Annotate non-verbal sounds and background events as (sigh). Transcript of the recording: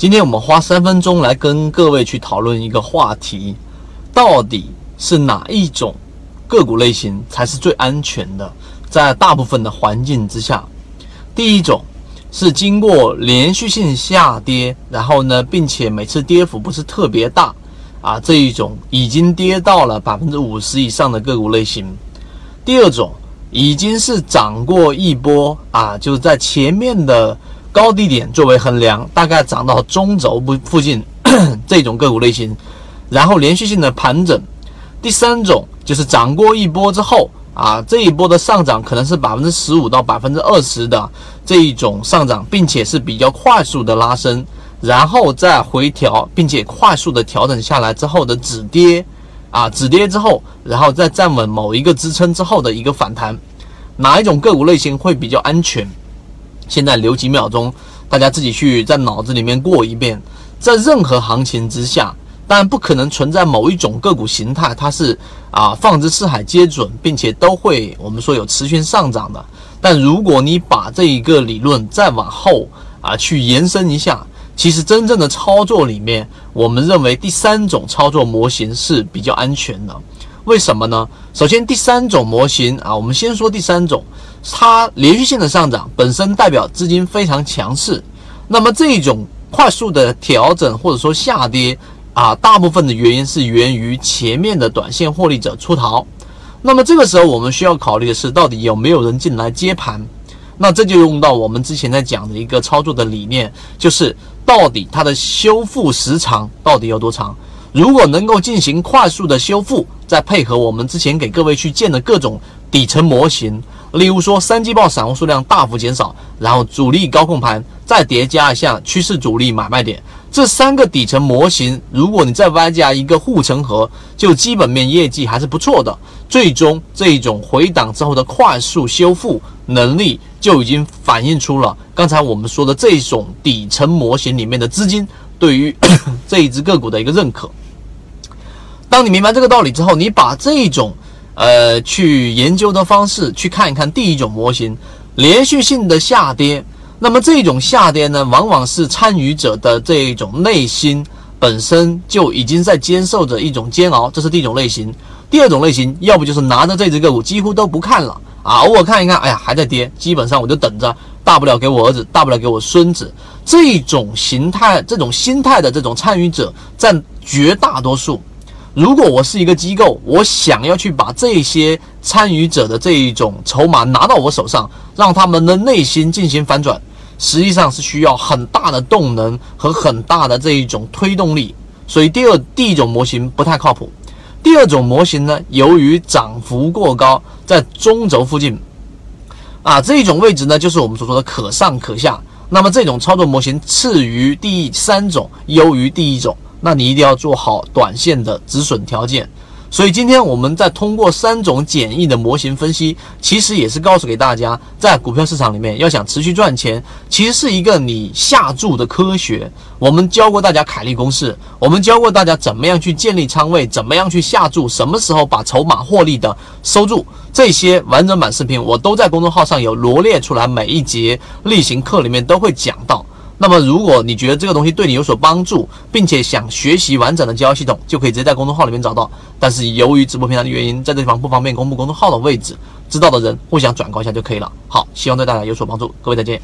今天我们花三分钟来跟各位去讨论一个话题，到底是哪一种个股类型才是最安全的？在大部分的环境之下，第一种是经过连续性下跌，然后呢，并且每次跌幅不是特别大啊，这一种已经跌到了百分之五十以上的个股类型。第二种已经是涨过一波啊，就是在前面的高低点作为衡量，大概涨到中轴部附近 (clears throat) 这种个股类型，然后连续性的盘整。第三种就是涨过一波之后。啊，这一波的上涨可能是百分之十五到百分之二十的这一种上涨，并且是比较快速的拉升，然后再回调，并且快速的调整下来之后的止跌，啊，止跌之后，然后再站稳某一个支撑之后的一个反弹，哪一种个股类型会比较安全？现在留几秒钟，大家自己去在脑子里面过一遍，在任何行情之下。当然不可能存在某一种个股形态，它是啊放之四海皆准，并且都会我们说有持续上涨的。但如果你把这一个理论再往后啊去延伸一下，其实真正的操作里面，我们认为第三种操作模型是比较安全的。为什么呢？首先第三种模型啊，我们先说第三种，它连续性的上涨本身代表资金非常强势，那么这种快速的调整或者说下跌。啊，大部分的原因是源于前面的短线获利者出逃，那么这个时候我们需要考虑的是，到底有没有人进来接盘？那这就用到我们之前在讲的一个操作的理念，就是到底它的修复时长到底有多长？如果能够进行快速的修复，再配合我们之前给各位去建的各种底层模型，例如说三季报散户数量大幅减少，然后主力高控盘，再叠加一下趋势主力买卖点。这三个底层模型，如果你再外加一个护城河，就基本面业绩还是不错的。最终这一种回档之后的快速修复能力，就已经反映出了刚才我们说的这种底层模型里面的资金对于 (clears throat) 这一只个股的一个认可。当你明白这个道理之后，你把这种呃去研究的方式去看一看第一种模型，连续性的下跌。那么这种下跌呢，往往是参与者的这一种内心本身就已经在接受着一种煎熬，这是第一种类型。第二种类型，要不就是拿着这只个股几乎都不看了啊，偶尔看一看，哎呀还在跌，基本上我就等着，大不了给我儿子，大不了给我孙子。这种形态、这种心态的这种参与者占绝大多数。如果我是一个机构，我想要去把这些参与者的这一种筹码拿到我手上，让他们的内心进行反转。实际上是需要很大的动能和很大的这一种推动力，所以第二第一种模型不太靠谱。第二种模型呢，由于涨幅过高，在中轴附近，啊这一种位置呢，就是我们所说的可上可下。那么这种操作模型次于第三种，优于第一种，那你一定要做好短线的止损条件。所以今天我们在通过三种简易的模型分析，其实也是告诉给大家，在股票市场里面要想持续赚钱，其实是一个你下注的科学。我们教过大家凯利公式，我们教过大家怎么样去建立仓位，怎么样去下注，什么时候把筹码获利的收住，这些完整版视频我都在公众号上有罗列出来，每一节例行课里面都会讲到。那么，如果你觉得这个东西对你有所帮助，并且想学习完整的交易系统，就可以直接在公众号里面找到。但是由于直播平台的原因，在这地方不方便公布公众号的位置，知道的人互相转告一下就可以了。好，希望对大家有所帮助，各位再见。